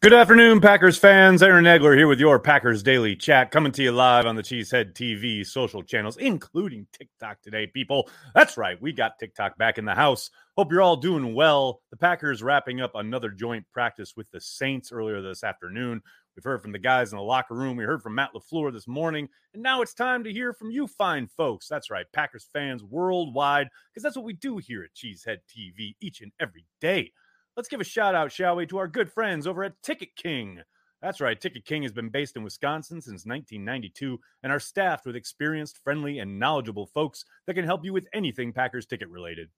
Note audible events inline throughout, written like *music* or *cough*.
Good afternoon, Packers fans. Aaron Nagler here with your Packers Daily Chat, coming to you live on the Cheesehead TV social channels, including TikTok today, people. That's right, we got TikTok back in the house. Hope you're all doing well. The Packers wrapping up another joint practice with the Saints earlier this afternoon. We've heard from the guys in the locker room. We heard from Matt LaFleur this morning. And now it's time to hear from you fine folks. That's right, Packers fans worldwide, because that's what we do here at Cheesehead TV each and every day. Let's give a shout out, shall we, to our good friends over at Ticket King. That's right, Ticket King has been based in Wisconsin since 1992 and are staffed with experienced, friendly, and knowledgeable folks that can help you with anything Packers ticket related.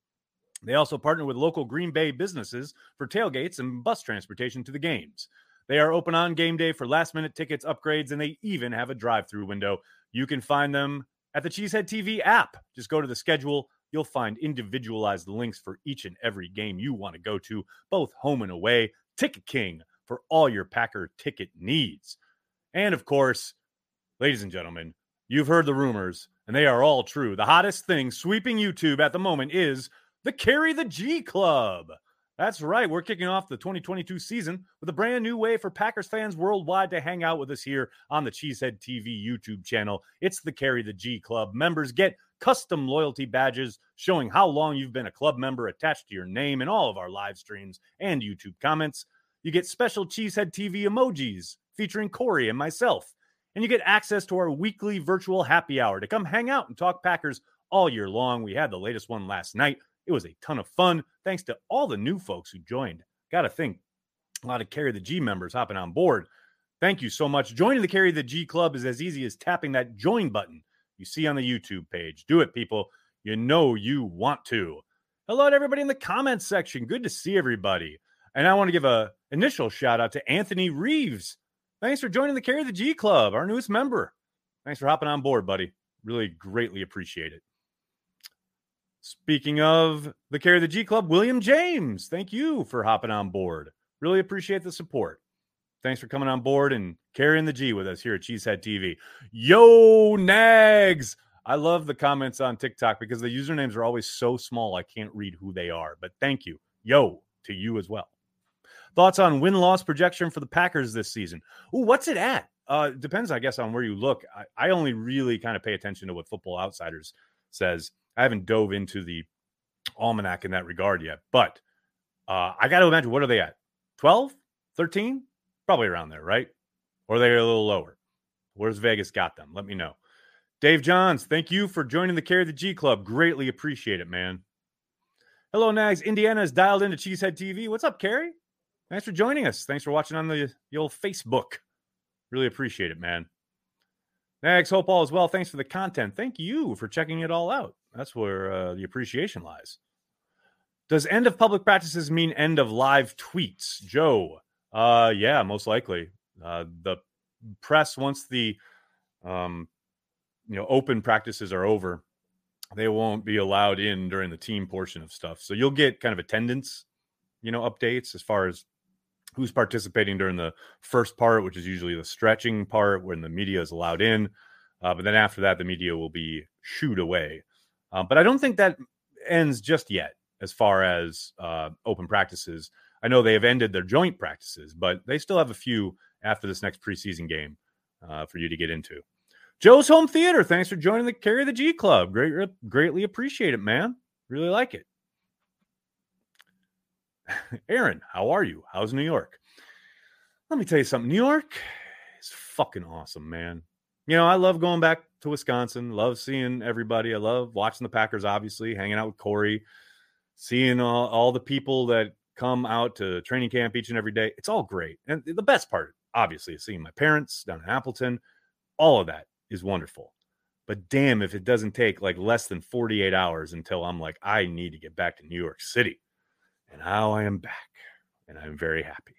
They also partner with local Green Bay businesses for tailgates and bus transportation to the games. They are open on game day for last minute tickets, upgrades, and they even have a drive through window. You can find them at the Cheesehead TV app. Just go to the schedule, You'll find individualized links for each and every game you want to go to, both home and away. Ticket King for all your Packer ticket needs. And of course, ladies and gentlemen, you've heard the rumors, and they are all true. The hottest thing sweeping YouTube at the moment is the Carry the G Club. That's right. We're kicking off the 2022 season with a brand new way for Packers fans worldwide to hang out with us here on the Cheesehead TV YouTube channel. It's the Carry the G Club. Members get custom loyalty badges showing how long you've been a club member attached to your name in all of our live streams and YouTube comments. You get special Cheesehead TV emojis featuring Corey and myself. And you get access to our weekly virtual happy hour to come hang out and talk Packers all year long. We had the latest one last night it was a ton of fun. Thanks to all the new folks who joined. Got to think a lot of Carry the G members hopping on board. Thank you so much. Joining the Carry the G Club is as easy as tapping that join button you see on the YouTube page. Do it, people. You know you want to. Hello to everybody in the comments section. Good to see everybody. And I want to give a initial shout out to Anthony Reeves. Thanks for joining the Carry the G Club, our newest member. Thanks for hopping on board, buddy. Really greatly appreciate it. Speaking of the Carry the G Club, William James, thank you for hopping on board. Really appreciate the support. Thanks for coming on board and carrying the G with us here at Cheesehead TV. Yo, Nags! I love the comments on TikTok because the usernames are always so small I can't read who they are. But thank you. Yo, to you as well. Thoughts on win loss projection for the Packers this season? Ooh, what's it at? Uh, depends, I guess, on where you look. I, I only really kind of pay attention to what Football Outsiders says. I haven't dove into the almanac in that regard yet, but uh, I got to imagine what are they at? 12, 13? Probably around there, right? Or they're a little lower. Where's Vegas got them? Let me know. Dave Johns, thank you for joining the Carry the G Club. Greatly appreciate it, man. Hello, Nags. Indiana is dialed into Cheesehead TV. What's up, Carrie? Thanks for joining us. Thanks for watching on the, the old Facebook. Really appreciate it, man. Nags, hope all is well. Thanks for the content. Thank you for checking it all out. That's where uh, the appreciation lies. Does end of public practices mean end of live tweets? Joe, uh, yeah, most likely. Uh, the press once the um, you know open practices are over, they won't be allowed in during the team portion of stuff. So you'll get kind of attendance, you know, updates as far as who's participating during the first part, which is usually the stretching part when the media is allowed in. Uh, but then after that, the media will be shooed away. Um, but I don't think that ends just yet as far as uh, open practices. I know they have ended their joint practices, but they still have a few after this next preseason game uh, for you to get into. Joe's Home Theater, thanks for joining the Carry the G Club. Great, greatly appreciate it, man. Really like it. *laughs* Aaron, how are you? How's New York? Let me tell you something. New York is fucking awesome, man you know, I love going back to Wisconsin, love seeing everybody. I love watching the Packers, obviously, hanging out with Corey, seeing all, all the people that come out to training camp each and every day. It's all great. And the best part, obviously, is seeing my parents down in Appleton. All of that is wonderful. But damn, if it doesn't take like less than 48 hours until I'm like, I need to get back to New York City. And now I am back. And I'm very happy.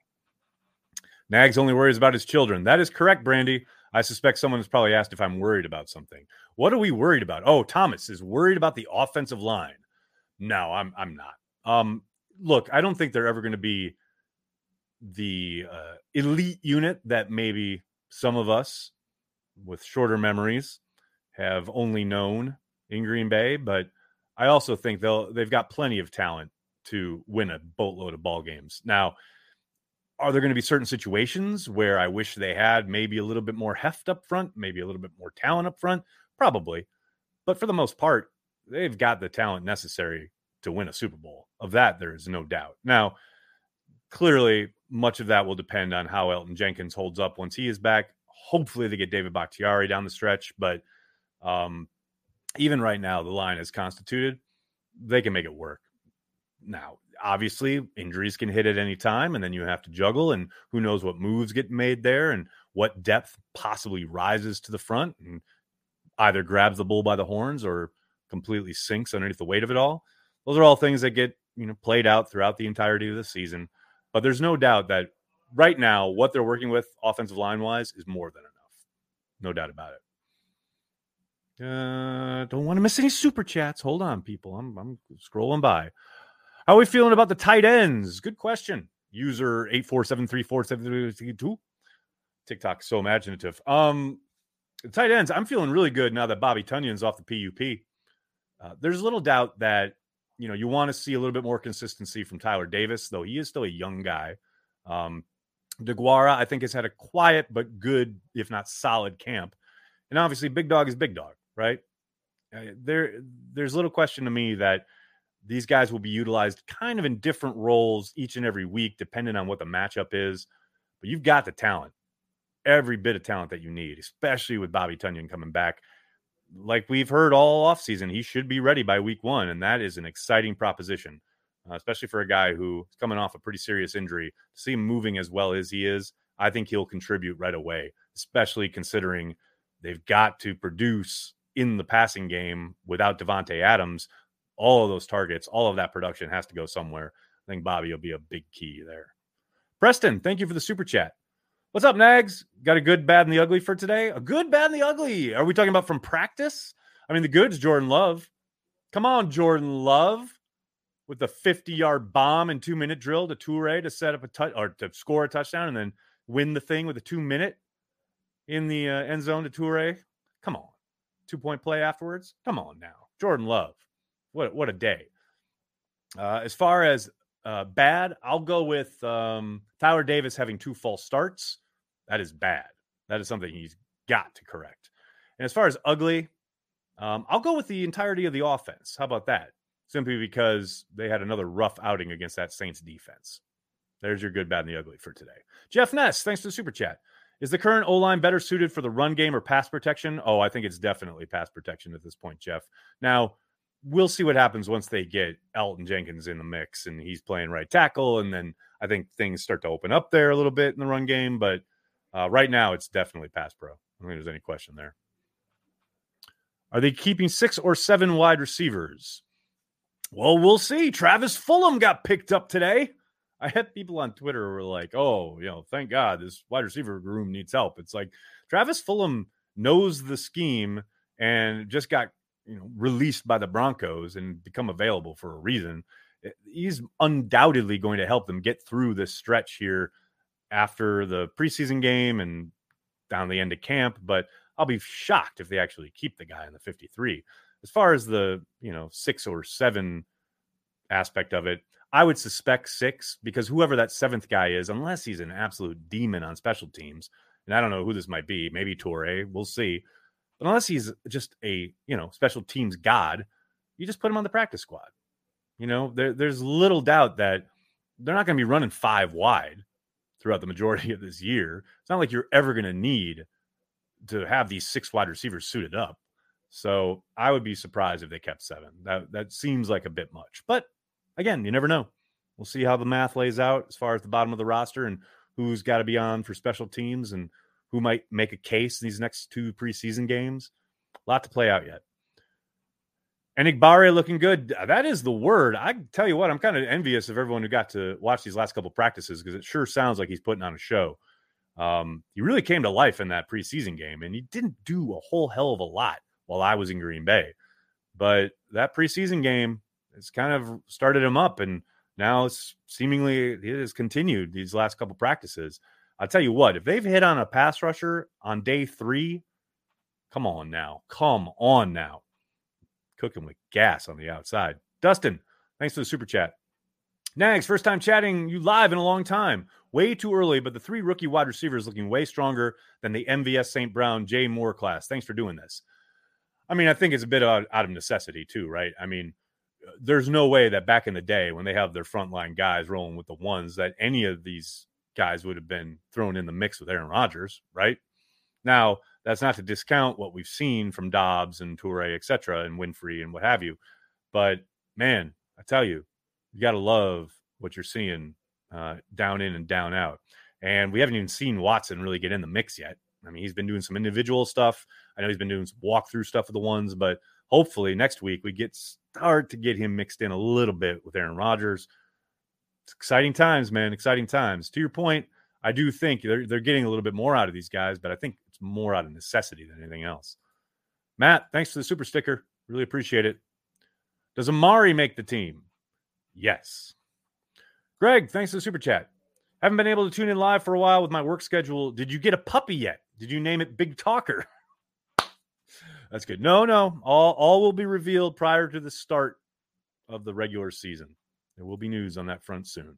Nags only worries about his children. That is correct, Brandy. I suspect someone has probably asked if I'm worried about something. What are we worried about? Oh, Thomas is worried about the offensive line. No, I'm I'm not. Um, look, I don't think they're ever going to be the uh, elite unit that maybe some of us with shorter memories have only known in Green Bay, but I also think they'll they've got plenty of talent to win a boatload of ball games. Now, are there going to be certain situations where I wish they had maybe a little bit more heft up front, maybe a little bit more talent up front? Probably. But for the most part, they've got the talent necessary to win a Super Bowl. Of that, there is no doubt. Now, clearly, much of that will depend on how Elgton Jenkins holds up once he is back. Hopefully, they get David Bakhtiari down the stretch, but um, even right now, the line is constituted. They can make it work. Now, obviously injuries can hit at any time and then you have to juggle and who knows what moves get made there and what depth possibly rises to the front and either grabs the bull by the horns or completely sinks underneath the weight of it all those are all things that get you know played out throughout the entirety of the season but there's no doubt that right now what they're working with offensive line wise is more than enough no doubt about it uh, don't want to miss any super chats hold on people i'm, I'm scrolling by how are we feeling about the tight ends? Good question. User 8473472. TikTok so imaginative. Um, tight ends, I'm feeling really good now that Bobby Tonyan's off the PUP. Uh, there's little doubt that you know you want to see a little bit more consistency from Tyler Davis, though he is still a young guy. Um, DeGuara, I think, has had a quiet but good, if not solid, camp. And obviously, Big Dog is Big Dog, right? Uh, there, there's little question to me that these guys will be utilized kind of in different roles each and every week, depending on what the matchup is. But you've got the talent, every bit of talent that you need, especially with Bobby Tonyan coming back. Like we've heard all offseason, he should be ready by week one. And that is an exciting proposition, uh, especially for a guy who's coming off a pretty serious injury. To see him moving as well as he is, I think he'll contribute right away, especially considering they've got to produce in the passing game without Davante Adams all of those targets, all of that production has to go somewhere. I think Bobby will be a big key there. Preston, thank you for the super chat. What's up, Nags? Got a good, bad, and the ugly for today? A good, bad, and the ugly. Are we talking about from practice? I mean, the good's Jordan Love. Come on, Jordan Love, with the 50 yard bomb and two minute drill to Toure to set up a touch or to score a touchdown and then win the thing with a two minute in the uh, end zone to Toure. Come on. Two point play afterwards. Come on now. Jordan Love. What what a day. Uh, as far as uh, bad, I'll go with um, Tyler Davis having two false starts. That is bad. That is something he's got to correct. And as far as ugly, um, I'll go with the entirety of the offense. How about that? Simply because they had another rough outing against that Saints defense. There's your good, bad, and the ugly for today. Jeff Ness, thanks for the super chat. Is the current O line better suited for the run game or pass protection? Oh, I think it's definitely pass protection at this point, Jeff. Now, we'll see what happens once they get Elgton Jenkins in the mix and he's playing right tackle. And then I think things start to open up there a little bit in the run game. But uh, right now, it's definitely pass pro. I don't think there's any question there. Are they keeping six or seven wide receivers? Well, we'll see. Travis Fulgham got picked up today. I had people on Twitter were like, oh, you know, thank God this wide receiver room needs help. It's like Travis Fulgham knows the scheme and just got you know released by the Broncos and become available for a reason. He's undoubtedly going to help them get through this stretch here after the preseason game and down the end of camp. But I'll be shocked if they actually keep the guy in the 53. As far as the you know six or seven aspect of it, I would suspect six because whoever that seventh guy is, unless he's an absolute demon on special teams, and I don't know who this might be, maybe Toure, we'll see. But unless he's just a you know special teams god, you just put him on the practice squad. You know, there, there's little doubt that they're not going to be running five wide throughout the majority of this year. It's not like you're ever going to need to have these six wide receivers suited up. So I would be surprised if they kept seven. That that seems like a bit much. But again, you never know. We'll see how the math lays out as far as the bottom of the roster and who's got to be on for special teams and who might make a case in these next two preseason games. A lot to play out yet. And Enagbare looking good. That is the word. I tell you what, I'm kind of envious of everyone who got to watch these last couple practices because it sure sounds like he's putting on a show. Um, he really came to life in that preseason game, and he didn't do a whole hell of a lot while I was in Green Bay. But that preseason game has kind of started him up, and now it's seemingly it has continued these last couple practices. I'll tell you what, if they've hit on a pass rusher on day three, come on now. Come on now. Cooking with gas on the outside. Dustin, thanks for the super chat. Nags, first time chatting you live in a long time. way too early, but the three rookie wide receivers looking way stronger than the MVS St. Brown Jay Moore class. Thanks for doing this. I mean, I think it's a bit out, out of necessity too, right? I mean, there's no way that back in the day when they have their frontline guys rolling with the ones that any of these guys would have been thrown in the mix with Aaron Rodgers, right? Now, that's not to discount what we've seen from Doubs and Toure, et cetera, and Winfree and what have you. But man, I tell you, you got to love what you're seeing uh, down in and down out. And we haven't even seen Watson really get in the mix yet. I mean, he's been doing some individual stuff. I know he's been doing some walkthrough stuff with the ones, but hopefully next week we get start to get him mixed in a little bit with Aaron Rodgers. It's exciting times, man. Exciting times. To your point, I do think they're they're getting a little bit more out of these guys, but I think more out of necessity than anything else. Matt, thanks for the super sticker. Really appreciate it. Does Amari make the team? Yes. Greg, thanks for the super chat. Haven't been able to tune in live for a while with my work schedule. Did you get a puppy yet? Did you name it Big Talker? *laughs* That's good. No, no. All all will be revealed prior to the start of the regular season. There will be news on that front soon.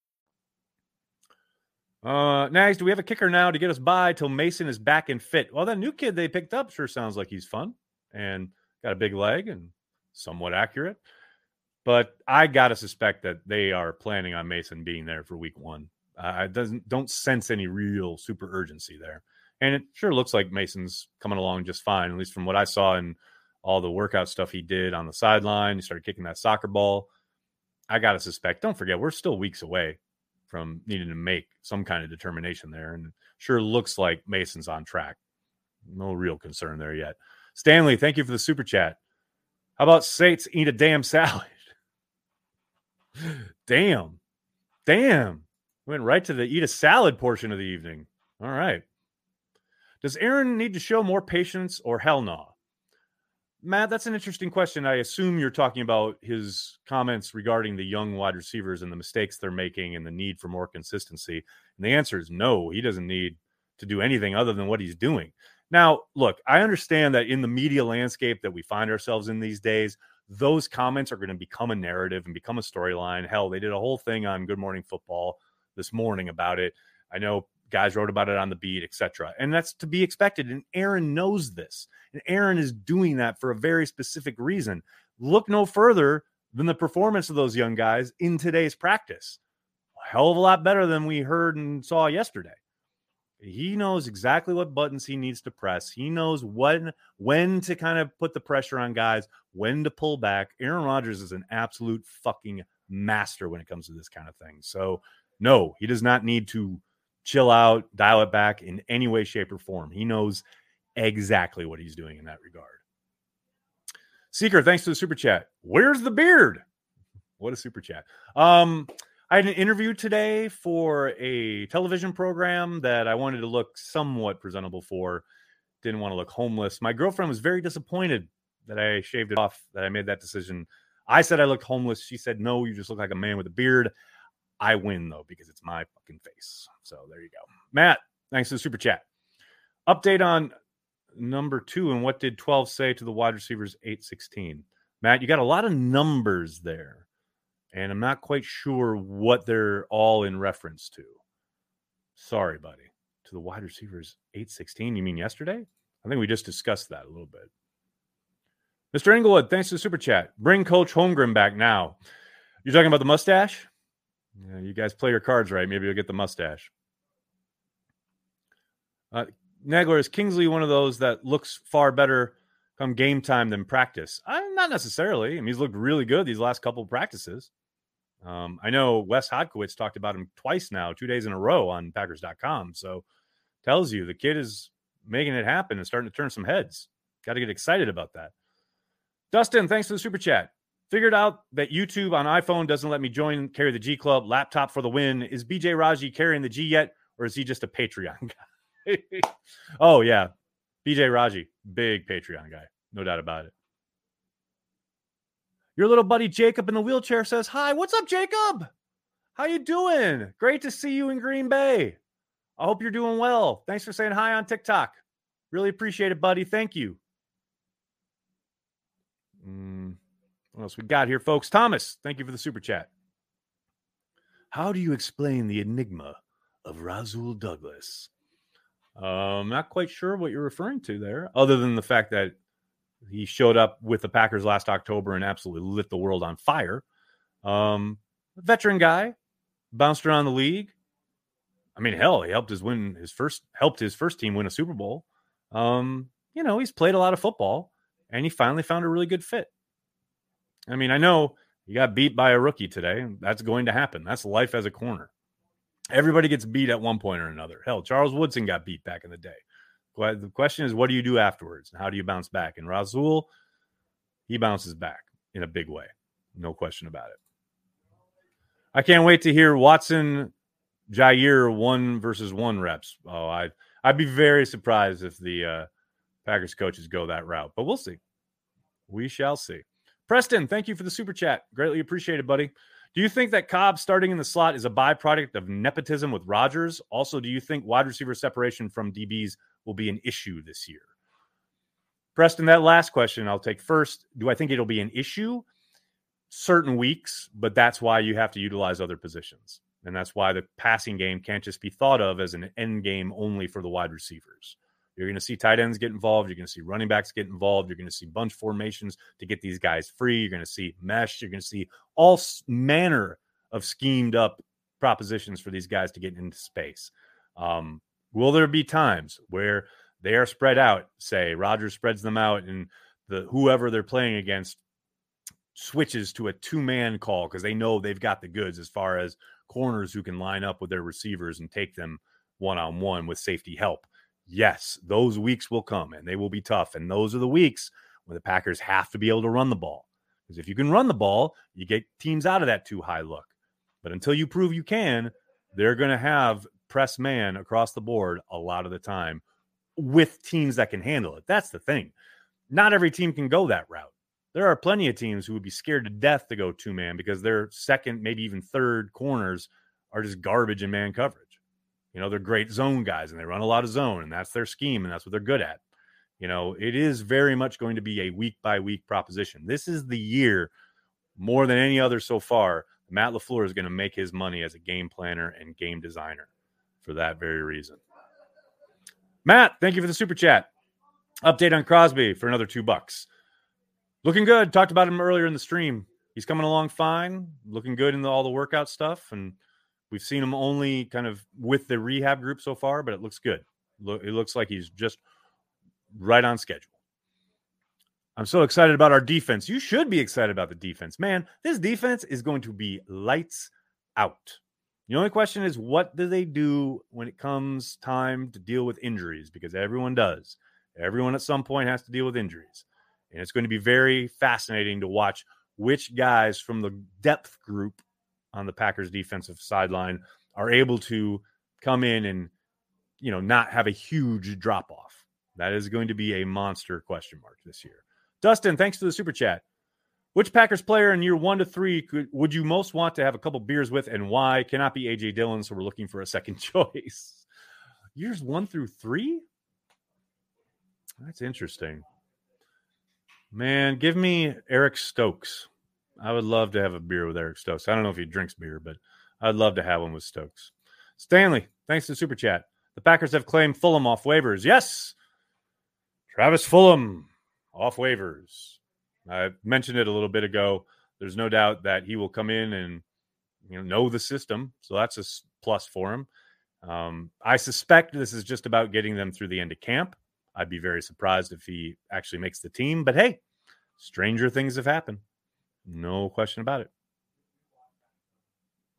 Uh, next, do we have a kicker now to get us by till Mason is back and fit? Well, that new kid they picked up sure sounds like he's fun and got a big leg and somewhat accurate. But I gotta suspect that they are planning on Mason being there for week one. I doesn't don't sense any real super urgency there, and it sure looks like Mason's coming along just fine, at least from what I saw in all the workout stuff he did on the sideline. He started kicking that soccer ball. I gotta suspect. Don't forget, we're still weeks away from needing to make some kind of determination there. And sure looks like Mason's on track. No real concern there yet. Stanley, thank you for the super chat. How about Saints eat a damn salad? *laughs* damn. Damn. Went right to the eat a salad portion of the evening. All right. Does Aaron need to show more patience or hell no? Matt, that's an interesting question. I assume you're talking about his comments regarding the young wide receivers and the mistakes they're making and the need for more consistency. And the answer is no, he doesn't need to do anything other than what he's doing. Now, look, I understand that in the media landscape that we find ourselves in these days, those comments are going to become a narrative and become a storyline. Hell, they did a whole thing on Good Morning Football this morning about it. I know guys wrote about it on the beat, etc. And that's to be expected. And Aaron knows this. And Aaron is doing that for a very specific reason. Look no further than the performance of those young guys in today's practice. A hell of a lot better than we heard and saw yesterday. He knows exactly what buttons he needs to press. He knows when when to kind of put the pressure on guys, when to pull back. Aaron Rodgers is an absolute fucking master when it comes to this kind of thing. So, no, he does not need to chill out, dial it back in any way, shape, or form. He knows exactly what he's doing in that regard. Seeker, thanks to the super chat. Where's the beard? What a super chat. Um, I had an interview today for a television program that I wanted to look somewhat presentable for. Didn't want to look homeless. My girlfriend was very disappointed that I shaved it off, that I made that decision. I said I looked homeless. She said, no, you just look like a man with a beard. I win, though, because it's my fucking face. So there you go. Matt, thanks for the super chat. Update on number two, and what did 12 say to the wide receivers 816? Matt, you got a lot of numbers there, and I'm not quite sure what they're all in reference to. Sorry, buddy. To the wide receivers 816, you mean yesterday? I think we just discussed that a little bit. Mr. Englewood, thanks for the super chat. Bring Coach Holmgren back now. You're talking about the mustache? Yeah, you guys play your cards right. Maybe you'll get the mustache. Uh, Nagler, is Kingsley one of those that looks far better come game time than practice? Uh, not necessarily. I mean, he's looked really good these last couple practices. Um, I know Wes Hodkiewicz talked about him twice now, two days in a row on Packers.com. So tells you the kid is making it happen and starting to turn some heads. Got to get excited about that. Dustin, thanks for the super chat. Figured out that YouTube on iPhone doesn't let me join carry the G Club. Laptop for the win. Is BJ Raji carrying the G yet, or is he just a Patreon *laughs* guy? oh yeah, BJ Raji, big Patreon guy, no doubt about it. Your little buddy Jacob in the wheelchair says, "Hi, what's up, Jacob? How you doing? Great to see you in Green Bay. I hope you're doing well. Thanks for saying hi on TikTok. Really appreciate it, buddy. Thank you." Mm, what else we got here, folks? Thomas, thank you for the super chat. How do you explain the enigma of Rasul Douglas? I'm not quite sure what you're referring to there, other than the fact that he showed up with the Packers last October and absolutely lit the world on fire. Um, veteran guy, bounced around the league. I mean, hell, he helped his win his first helped his first team win a Super Bowl. Um, you know, he's played a lot of football, and he finally found a really good fit. I mean, I know you got beat by a rookie today. That's going to happen. That's life as a corner. Everybody gets beat at one point or another. Hell, Charles Woodson got beat back in the day. The question is, what do you do afterwards? And How do you bounce back? And Rasul, he bounces back in a big way. No question about it. I can't wait to hear Watson Jaire one versus one reps. Oh, I I'd be very surprised if the uh, Packers coaches go that route, but we'll see. We shall see. Preston, thank you for the super chat. Greatly appreciated, buddy. Do you think that Cobb starting in the slot is a byproduct of nepotism with Rodgers? Also, do you think wide receiver separation from DBs will be an issue this year? Preston, that last question I'll take first. Do I think it'll be an issue? Certain weeks, but that's why you have to utilize other positions. And that's why the passing game can't just be thought of as an end game only for the wide receivers. You're going to see tight ends get involved. You're going to see running backs get involved. You're going to see bunch formations to get these guys free. You're going to see mesh. You're going to see all manner of schemed up propositions for these guys to get into space. Um, will there be times where they are spread out? Say Rodgers spreads them out, and the whoever they're playing against switches to a two man call because they know they've got the goods as far as corners who can line up with their receivers and take them one on one with safety help yes, those weeks will come and they will be tough. And those are the weeks when the Packers have to be able to run the ball. Because if you can run the ball, you get teams out of that too high look. But until you prove you can, they're going to have press man across the board a lot of the time with teams that can handle it. That's the thing. Not every team can go that route. There are plenty of teams who would be scared to death to go two man because their second, maybe even third corners are just garbage in man coverage. You know, they're great zone guys and they run a lot of zone and that's their scheme and that's what they're good at. You know, it is very much going to be a week by week proposition. This is the year more than any other so far. Matt LaFleur is going to make his money as a game planner and game designer for that very reason. Matt, thank you for the super chat. Update on Crosby for another two bucks. Looking good. Talked about him earlier in the stream. He's coming along fine, looking good in the, all the workout stuff, and We've seen him only kind of with the rehab group so far, but it looks good. It looks like he's just right on schedule. I'm so excited about our defense. You should be excited about the defense. Man, this defense is going to be lights out. The only question is, what do they do when it comes time to deal with injuries? Because everyone does. Everyone at some point has to deal with injuries. And it's going to be very fascinating to watch which guys from the depth group on the Packers defensive sideline are able to come in and you know not have a huge drop off. That is going to be a monster question mark this year. Dustin, thanks for the super chat. Which Packers player in year one to three could, would you most want to have a couple beers with, and why? Cannot be AJ Dillon, so we're looking for a second *laughs* choice. Years one through three. That's interesting. Man, give me Eric Stokes. I would love to have a beer with Eric Stokes. I don't know if he drinks beer, but I'd love to have one with Stokes. Stanley, thanks to Super Chat. The Packers have claimed Fulgham off waivers. Yes. Travis Fulgham off waivers. I mentioned it a little bit ago. There's no doubt that he will come in and you know know the system, so that's a plus for him. Um, I suspect this is just about getting them through the end of camp. I'd be very surprised if he actually makes the team, but hey, stranger things have happened. No question about it.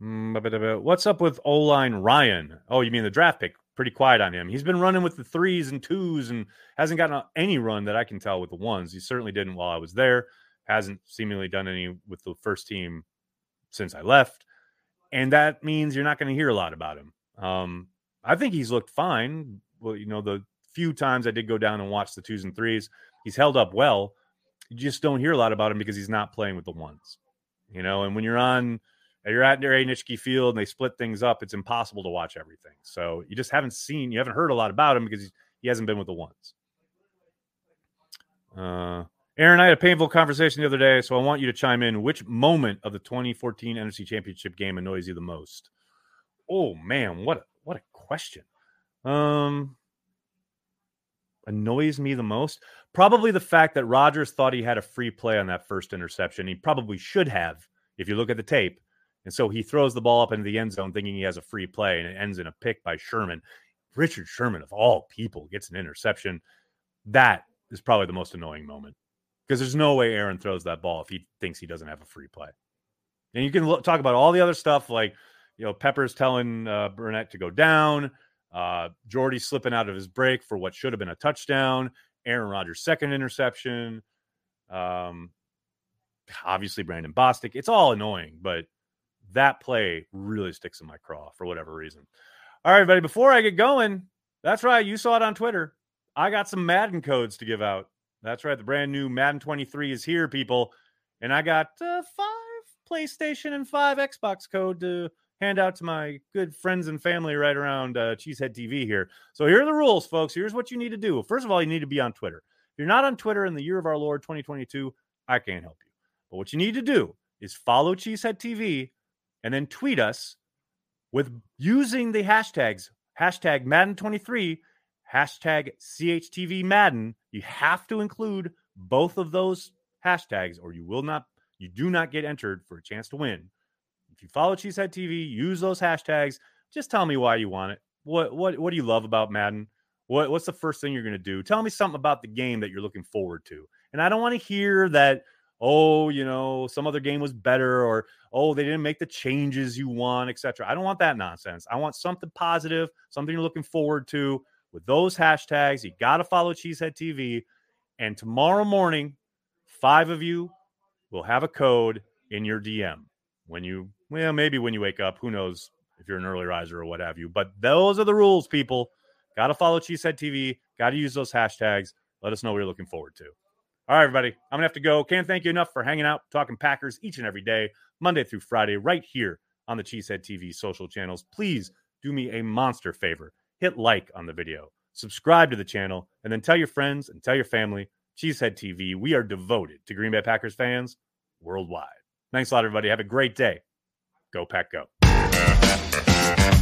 Mm, what's up with O line Rhyan? Oh, you mean the draft pick? Pretty quiet on him. He's been running with the threes and twos and hasn't gotten any run that I can tell with the ones. He certainly didn't while I was there. Hasn't seemingly done any with the first team since I left. And that means you're not going to hear a lot about him. Um, I think he's looked fine. Well, you know, the few times I did go down and watch the twos and threes, he's held up well. You just don't hear a lot about him because he's not playing with the ones. You know, and when you're on you're at Ray Nitschke Field and they split things up, it's impossible to watch everything. So you just haven't seen, you haven't heard a lot about him because he hasn't been with the ones. Uh, Aaron, I had a painful conversation the other day, so I want you to chime in. Which moment of the 2014 NFC Championship game annoys you the most? Oh man, what a, what a question. Um, annoys me the most probably the fact that Rodgers thought he had a free play on that first interception. He probably should have, if you look at the tape. And so he throws the ball up into the end zone thinking he has a free play, and it ends in a pick by Sherman. Richard Sherman, of all people, gets an interception. That is probably the most annoying moment because there's no way Aaron throws that ball if he thinks he doesn't have a free play. And you can talk about all the other stuff like, you know, Peppers telling uh, Burnett to go down, uh, Jordy slipping out of his break for what should have been a touchdown, Aaron Rodgers' second interception. Um, obviously, Brandon Bostick. It's all annoying, but that play really sticks in my craw for whatever reason. All right, everybody, before I get going, that's right. You saw it on Twitter. I got some Madden codes to give out. That's right. The brand new Madden 23 is here, people. And I got uh, five PlayStation and five Xbox code to hand out to my good friends and family right around uh, Cheesehead TV here. So here are the rules, folks. Here's what you need to do. First of all, you need to be on Twitter. If you're not on Twitter in the year of our Lord 2022, I can't help you. But what you need to do is follow Cheesehead TV and then tweet us with using the hashtags hashtag Madden23, hashtag CHTV Madden. You have to include both of those hashtags, or you will not, you do not get entered for a chance to win. If you follow Cheesehead TV, use those hashtags. Just tell me why you want it. What what what do you love about Madden? What what's the first thing you're going to do? Tell me something about the game that you're looking forward to. And I don't want to hear that oh, you know, some other game was better or oh, they didn't make the changes you want, etc. I don't want that nonsense. I want something positive, something you're looking forward to with those hashtags. You got to follow Cheesehead TV. And tomorrow morning, five of you will have a code in your DM when you, well, maybe when you wake up. Who knows if you're an early riser or what have you. But those are the rules, people. Got to follow Cheesehead TV. Got to use those hashtags. Let us know what you're looking forward to. All right, everybody. I'm to have to go. Can't thank you enough for hanging out, talking Packers each and every day, Monday through Friday, right here on the Cheesehead TV social channels. Please do me a monster favor. Hit like on the video, subscribe to the channel, and then tell your friends and tell your family. Cheesehead TV, we are devoted to Green Bay Packers fans worldwide. Thanks a lot, everybody. Have a great day. Go Pack Go.